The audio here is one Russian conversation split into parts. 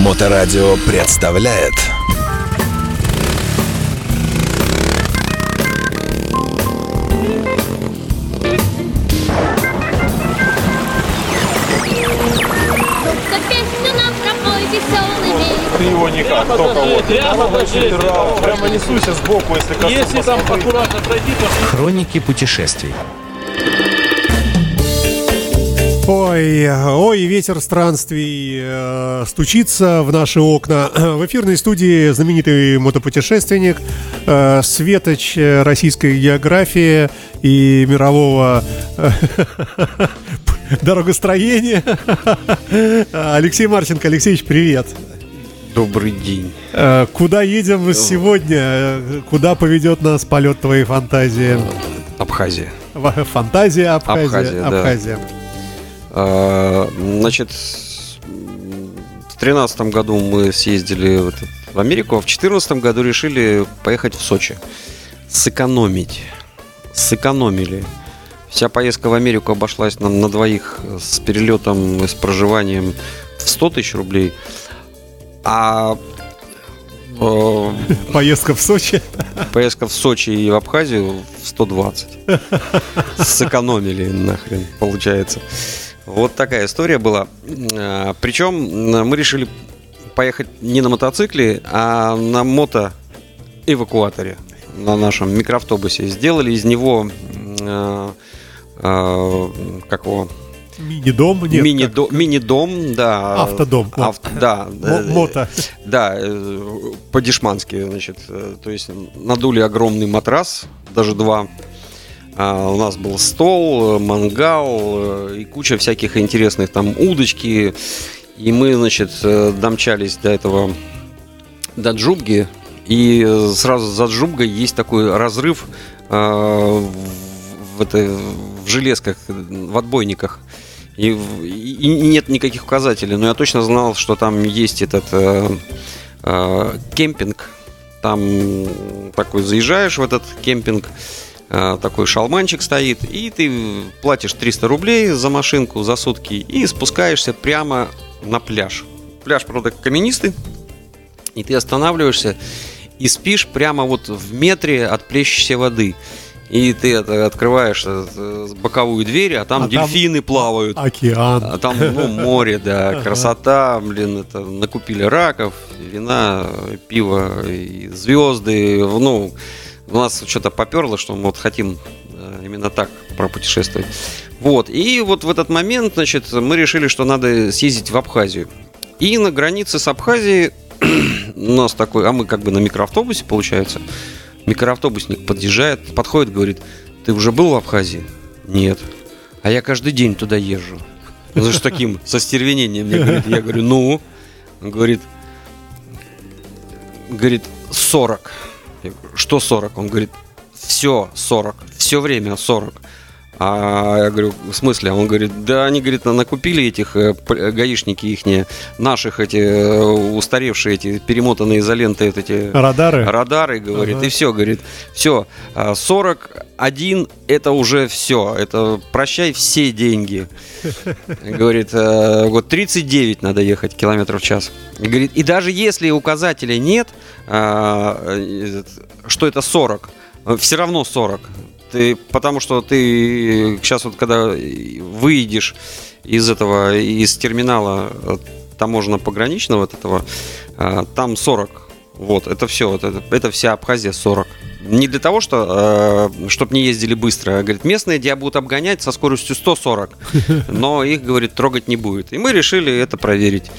Моторадио представляет Ты его никак, Прямо только вот. прямо Прямо несуйся сбоку, если. Если там аккуратно пройти, то Хроники путешествий. Ой, ой, ветер странствий э, стучится в наши окна. В эфирной студии знаменитый мотопутешественник, э, светоч э, российской географии и мирового э, дорогостроения. Алексей Марченко. Алексеевич, привет. Добрый день. Э, Куда едем сегодня? Куда поведет нас полет твоей фантазии? Абхазия. Фантазия Абхазия. Абхазия, да. Абхазия. А, Значит, в тринадцатом году мы съездили в, этот- в Америку, а в четырнадцатом году решили поехать в Сочи. Сэкономить. Сэкономили. Вся поездка в Америку обошлась нам на двоих с перелетом и с проживанием в 100 тысяч рублей. А э, Поездка в Сочи. Поездка в Сочи и в Абхазию в 120. Сэкономили нахрен, получается. Вот такая история была. А, Причем м, мы решили поехать не на мотоцикле, а на мото-эвакуаторе на нашем микроавтобусе. Сделали из него а, а, как его Мини-дом. Нет, мини-до- мини-дом, да. Автодом. Авто- да. Мо- мото. Да, э, по-дешмански, значит. э, То есть надули огромный матрас, даже два. А, У нас был стол, э, мангал э, и куча всяких интересных там удочки. И мы, значит, э, домчались до этого, до Джубги. И сразу за Джубгой есть такой разрыв в, этой, в железках, в отбойниках. И- и нет никаких указателей, но я точно знал, что там есть этот э, э, кемпинг. Там такой заезжаешь в этот кемпинг, э, такой шалманчик стоит, и ты платишь 300 рублей за машинку за сутки и спускаешься прямо на пляж. Пляж, правда, каменистый, и ты останавливаешься и спишь прямо вот в метре от плещущей воды. И ты это, открываешь э, боковую дверь, а там А там дельфины плавают. Океан. А там ну, море, да, красота, блин, это накупили раков, вина, пиво, и звезды. Ну, у нас что-то поперло, что мы вот хотим э, именно так пропутешествовать. Вот, и вот в этот момент, значит, мы решили, что надо съездить в Абхазию. И на границе с Абхазией у нас такой, а мы как бы на микроавтобусе, получается. Микроавтобусник подъезжает, подходит, говорит, ты уже был в Абхазии? Нет. А я каждый день туда езжу. Ну, знаешь, таким, со стервенением мне говорит. Я говорю, ну? Он говорит, говорит, 40. Я говорю, что 40? Он говорит, все 40, все время 40. А я говорю, в смысле? А Он говорит, да они, говорит, накупили этих э, п- гаишники ихние, наших эти э, устаревшие эти перемотанные изоленты, вот эти Радары. радары, говорит, Ага. и все, говорит, все, 41 это уже все, это прощай все деньги. Говорит, э, вот 39 надо ехать километров в час. И говорит, и даже если указателя нет, а, э, что это 40, все равно 40. Ты, потому что ты сейчас вот когда выйдешь из этого, из терминала э, таможенно-пограничного вот этого, там 40. Вот, это все, это, это вся Абхазия 40. Не для того, что, чтобы не ездили быстро. а, Говорит, местные тебя будут обгонять со скоростью 140, но их, говорит, трогать не будет. И мы решили это проверить.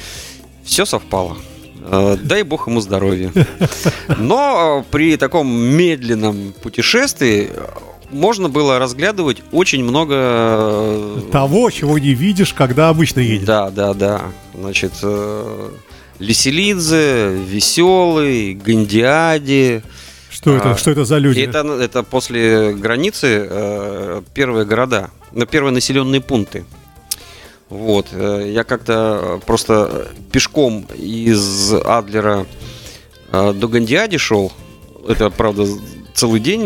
Все совпало. Э, Дай бог ему здоровья. Но э, при таком медленном путешествии э, можно было разглядывать очень много э, Того, чего не видишь, когда обычно едешь. да, да, да. Значит, э, Лиселидзе, Веселый, Гандиади. Что это, А, что это за люди? Это, это после границы э, первые города, ну, первые населенные пункты. Вот. э, Я как-то просто пешком из Адлера э, до Гандиади шел. Это, правда, целый день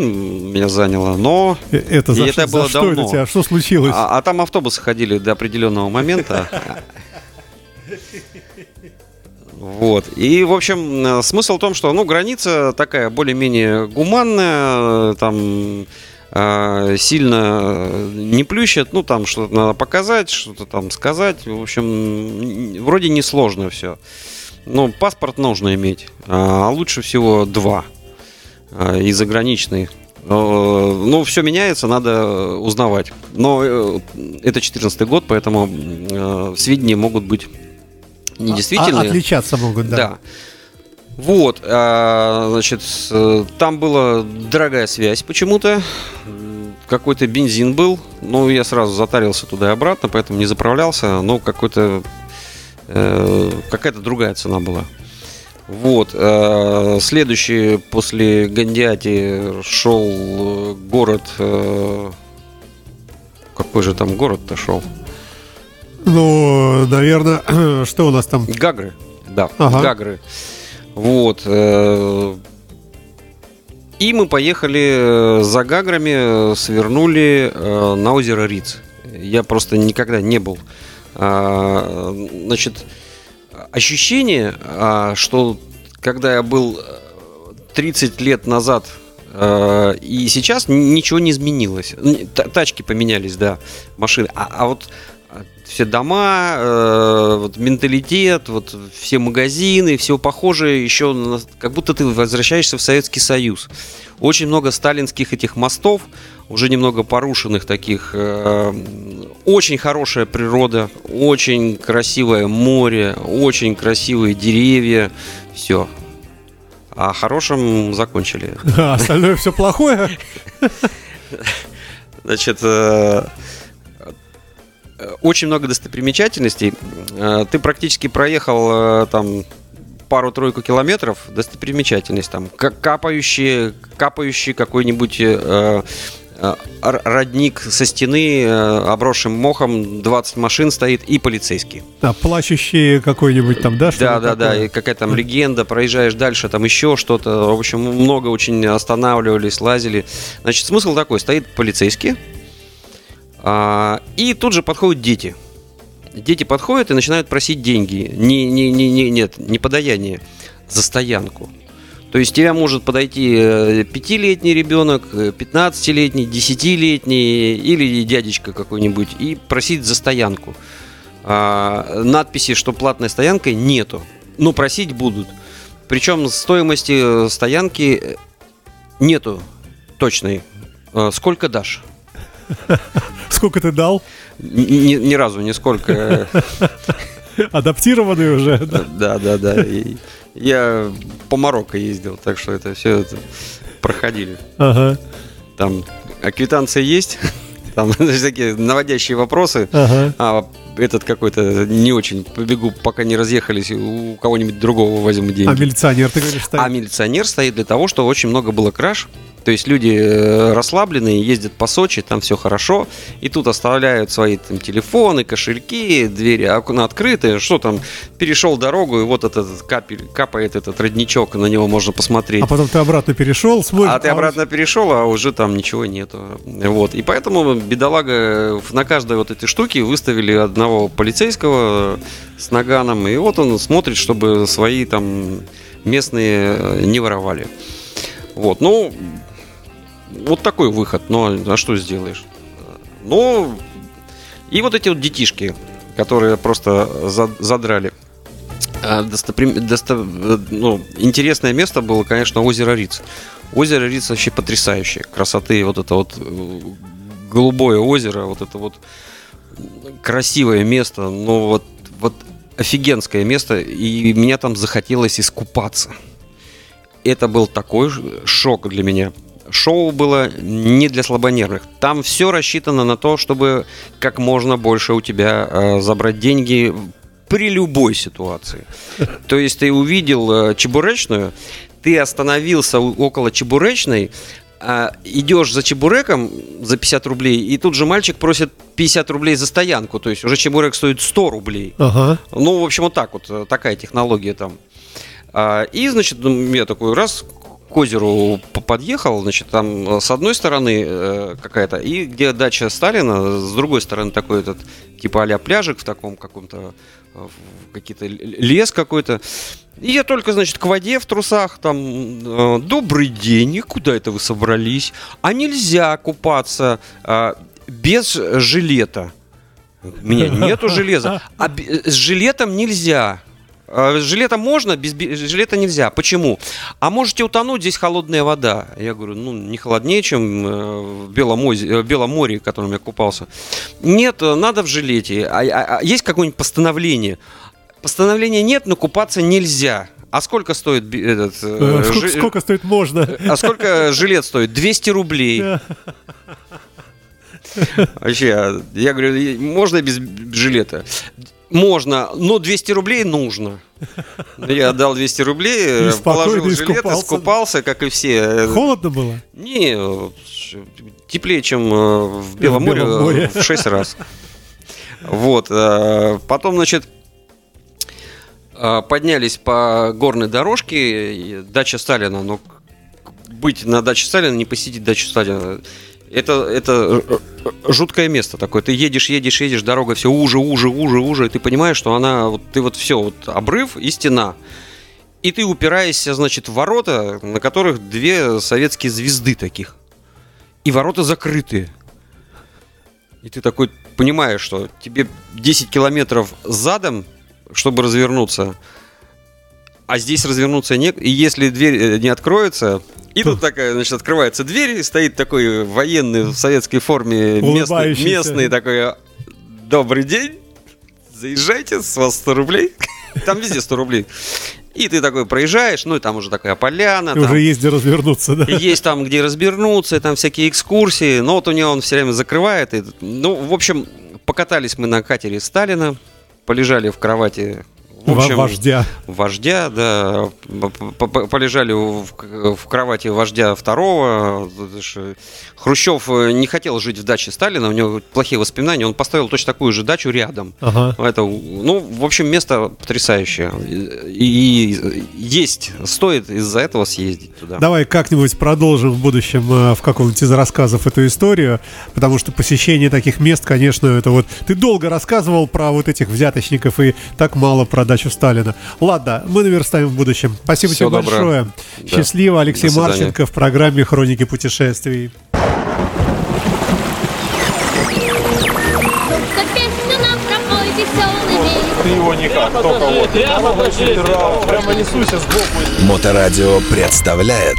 меня заняло, но... Э, Это за, И что- это за было что давно. это тебя? Что случилось? А, а там автобусы ходили до определенного момента. Вот. И, в общем, э, смысл в том, что, ну, граница такая более-менее гуманная, там э, сильно не плющит, ну, там что-то надо показать, что-то там сказать. В общем, вроде несложно все. Ну, паспорт нужно иметь, а лучше всего два и заграничный. Э, Ну, все меняется, надо узнавать. Но э, это 14 год, поэтому э, сведения могут быть недействительные. А- отличаться могут, да. Да. Вот, а, значит, э, там была дорогая связь почему-то. Какой-то бензин был. Ну, я сразу затарился туда и обратно, поэтому не заправлялся. Но какой-то э, какая-то другая цена была. Вот. э, Следующий после Гандиати шел э, город. э, Какой же там город-то шел? Ну, наверное, что у нас там? Гагры, да, Ага. Гагры. Вот. э, И мы поехали за Гаграми, свернули э, на озеро Риц. Я просто никогда не был. А, Значит, ощущение, а, что когда я был э, 30 лет назад э, и сейчас ничего не изменилось. Тачки поменялись, да, машины. А, а вот а, все дома, э, вот менталитет, вот все магазины, все похоже еще, как будто ты возвращаешься в Советский Союз. Очень много сталинских этих мостов, уже немного порушенных таких. э, Очень хорошая природа, очень красивое море, очень красивые деревья. Все. А хорошим закончили. А остальное все плохое? Значит, э, очень много достопримечательностей. Э, Ты практически проехал там пару-тройку километров достопримечательность там как капающий капающий какой-нибудь э, родник со стены э, обросшим мохом 20 машин стоит и полицейский Да, плачущий какой-нибудь там, да? да, да, да, и какая там легенда, проезжаешь дальше, там еще что-то. В общем, много очень останавливались, лазили. Значит, смысл такой: стоит полицейский, а, и тут же подходят дети. Дети подходят и начинают просить деньги. Не, не, не, не, нет, не подаяние, за стоянку. То есть тебя может подойти э, пятилетний ребенок, э, 15-летний, 10-летний или дядечка какой-нибудь и просить за стоянку. А, надписи, что платная стоянка, нету. Но просить будут. Причем стоимости э, стоянки э, нету точной. Э, Сколько дашь? Сколько ты дал? Ни, ни разу, нисколько. Адаптированный уже, да? Да, да, да. Я по Марокко ездил, так что это все это проходили. Ага, Там а квитанция есть, там такие наводящие вопросы. ага. А этот какой-то не очень побегу, пока не разъехались, у кого-нибудь другого возьму деньги. А милиционер, ты говоришь, А стоит? милиционер стоит для того, что очень много было краж. То есть люди э, расслабленные, ездят по Сочи, там все хорошо, и тут оставляют свои там, телефоны, кошельки, двери окна открыты, что там, перешел дорогу, и вот этот капель, капает этот родничок, на него можно посмотреть. А потом ты обратно перешел, смотришь. А ты обратно перешел, а уже там ничего нету. Вот. И поэтому бедолага на каждой вот этой штуке выставили одного полицейского с наганом. И вот он смотрит, чтобы свои там местные э, не воровали. Вот. Ну, вот такой выход. Но а что сделаешь? Ну, и вот эти вот детишки, которые просто за- задрали. А, достоприм- досто- э, ну, интересное место было, конечно, озеро Риц. Озеро Риц вообще потрясающее. Красоты, вот это вот э, голубое озеро, вот это вот красивое место, ну вот, вот офигенское место, и меня там захотелось искупаться. Это был такой шок для меня. Шоу было не для слабонервных. Там все рассчитано на то, чтобы как можно больше у тебя э, забрать деньги при любой ситуации. То есть ты увидел э, чебуречную, ты остановился около чебуречной, а, идешь за чебуреком за 50 рублей, и тут же мальчик просит 50 рублей за стоянку, то есть уже чебурек стоит 100 рублей. Ага. Ну, в общем, вот так вот, э, такая технология там. А, И, значит, ну, я такой раз к озеру подъехал, значит, там э, с одной стороны э, какая-то, и где дача Сталина, с другой стороны такой этот, типа а пляжик в таком каком-то, э, какие-то лес какой-то. И я только, значит, к воде в трусах, там, добрый день, и куда это вы собрались? А нельзя купаться э, без жилета. У меня нету железа. А с жилетом нельзя. А С жилетом можно, без жилета нельзя. Почему? А можете утонуть, здесь холодная вода. Я говорю, ну, не холоднее, чем э, в Белом, озе- э, в Белом море, в котором я купался. Нет, э, надо в жилете. А, а- а есть какое-нибудь постановление? Постановления нет, но купаться нельзя. А сколько стоит этот... Сколько, жи- сколько стоит можно? а сколько жилет стоит? 200 рублей. Вообще, я говорю, можно без жилета? Можно, но 200 рублей нужно. Я отдал 200 рублей, э, положил жилет, искупался. искупался, как и все. Э, Холодно было? Не, э, теплее, чем э, в Белом В море, Белом э, море. в 6 раз. Вот. э, Потом, значит, э, поднялись по горной дорожке, дача Сталина, но быть на даче Сталина, не посетить дачу Сталина, это, это э, жуткое место такое. Ты едешь, едешь, едешь, дорога все уже, уже, уже, уже, и ты понимаешь, что она, вот ты вот все, вот обрыв и стена. И ты упираешься, значит, в ворота, на которых две советские звезды таких. И ворота закрыты. И ты такой понимаешь, что тебе 10 километров задом, чтобы развернуться, а здесь развернуться не... И если дверь э, не откроется, и тут такая, значит, открывается дверь, и стоит такой военный в советской форме местный, местный такой, добрый день, заезжайте, с вас 100 рублей. Там везде 100 рублей. И ты такой проезжаешь, ну и там уже такая поляна. И там Уже есть где развернуться, да? есть там, где развернуться, там всякие экскурсии. Но вот у него он все время закрывает. И, ну, в общем, покатались мы на катере Сталина, полежали в кровати. В общем, Вождя. вождя, да, полежали в, кровати вождя второго. Хрущев э, не хотел жить в даче Сталина, у него плохие воспоминания, он поставил точно такую же дачу рядом. Ага. Это, ну, в общем, место потрясающее. И, и есть, стоит из-за этого съездить туда. Давай как-нибудь продолжим в будущем э, в каком-нибудь из рассказов эту историю, потому что посещение таких мест, конечно, это вот... Ты долго рассказывал про вот этих взяточников и так мало про дачу Сталина. Ладно, мы наверстаем в будущем. Спасибо Всего тебе большое. Да. Счастливо. Алексей. Марченко в программе «Хроники путешествий». Ты его никак, только вот. прямо. Прямо, сбоку. Моторадио представляет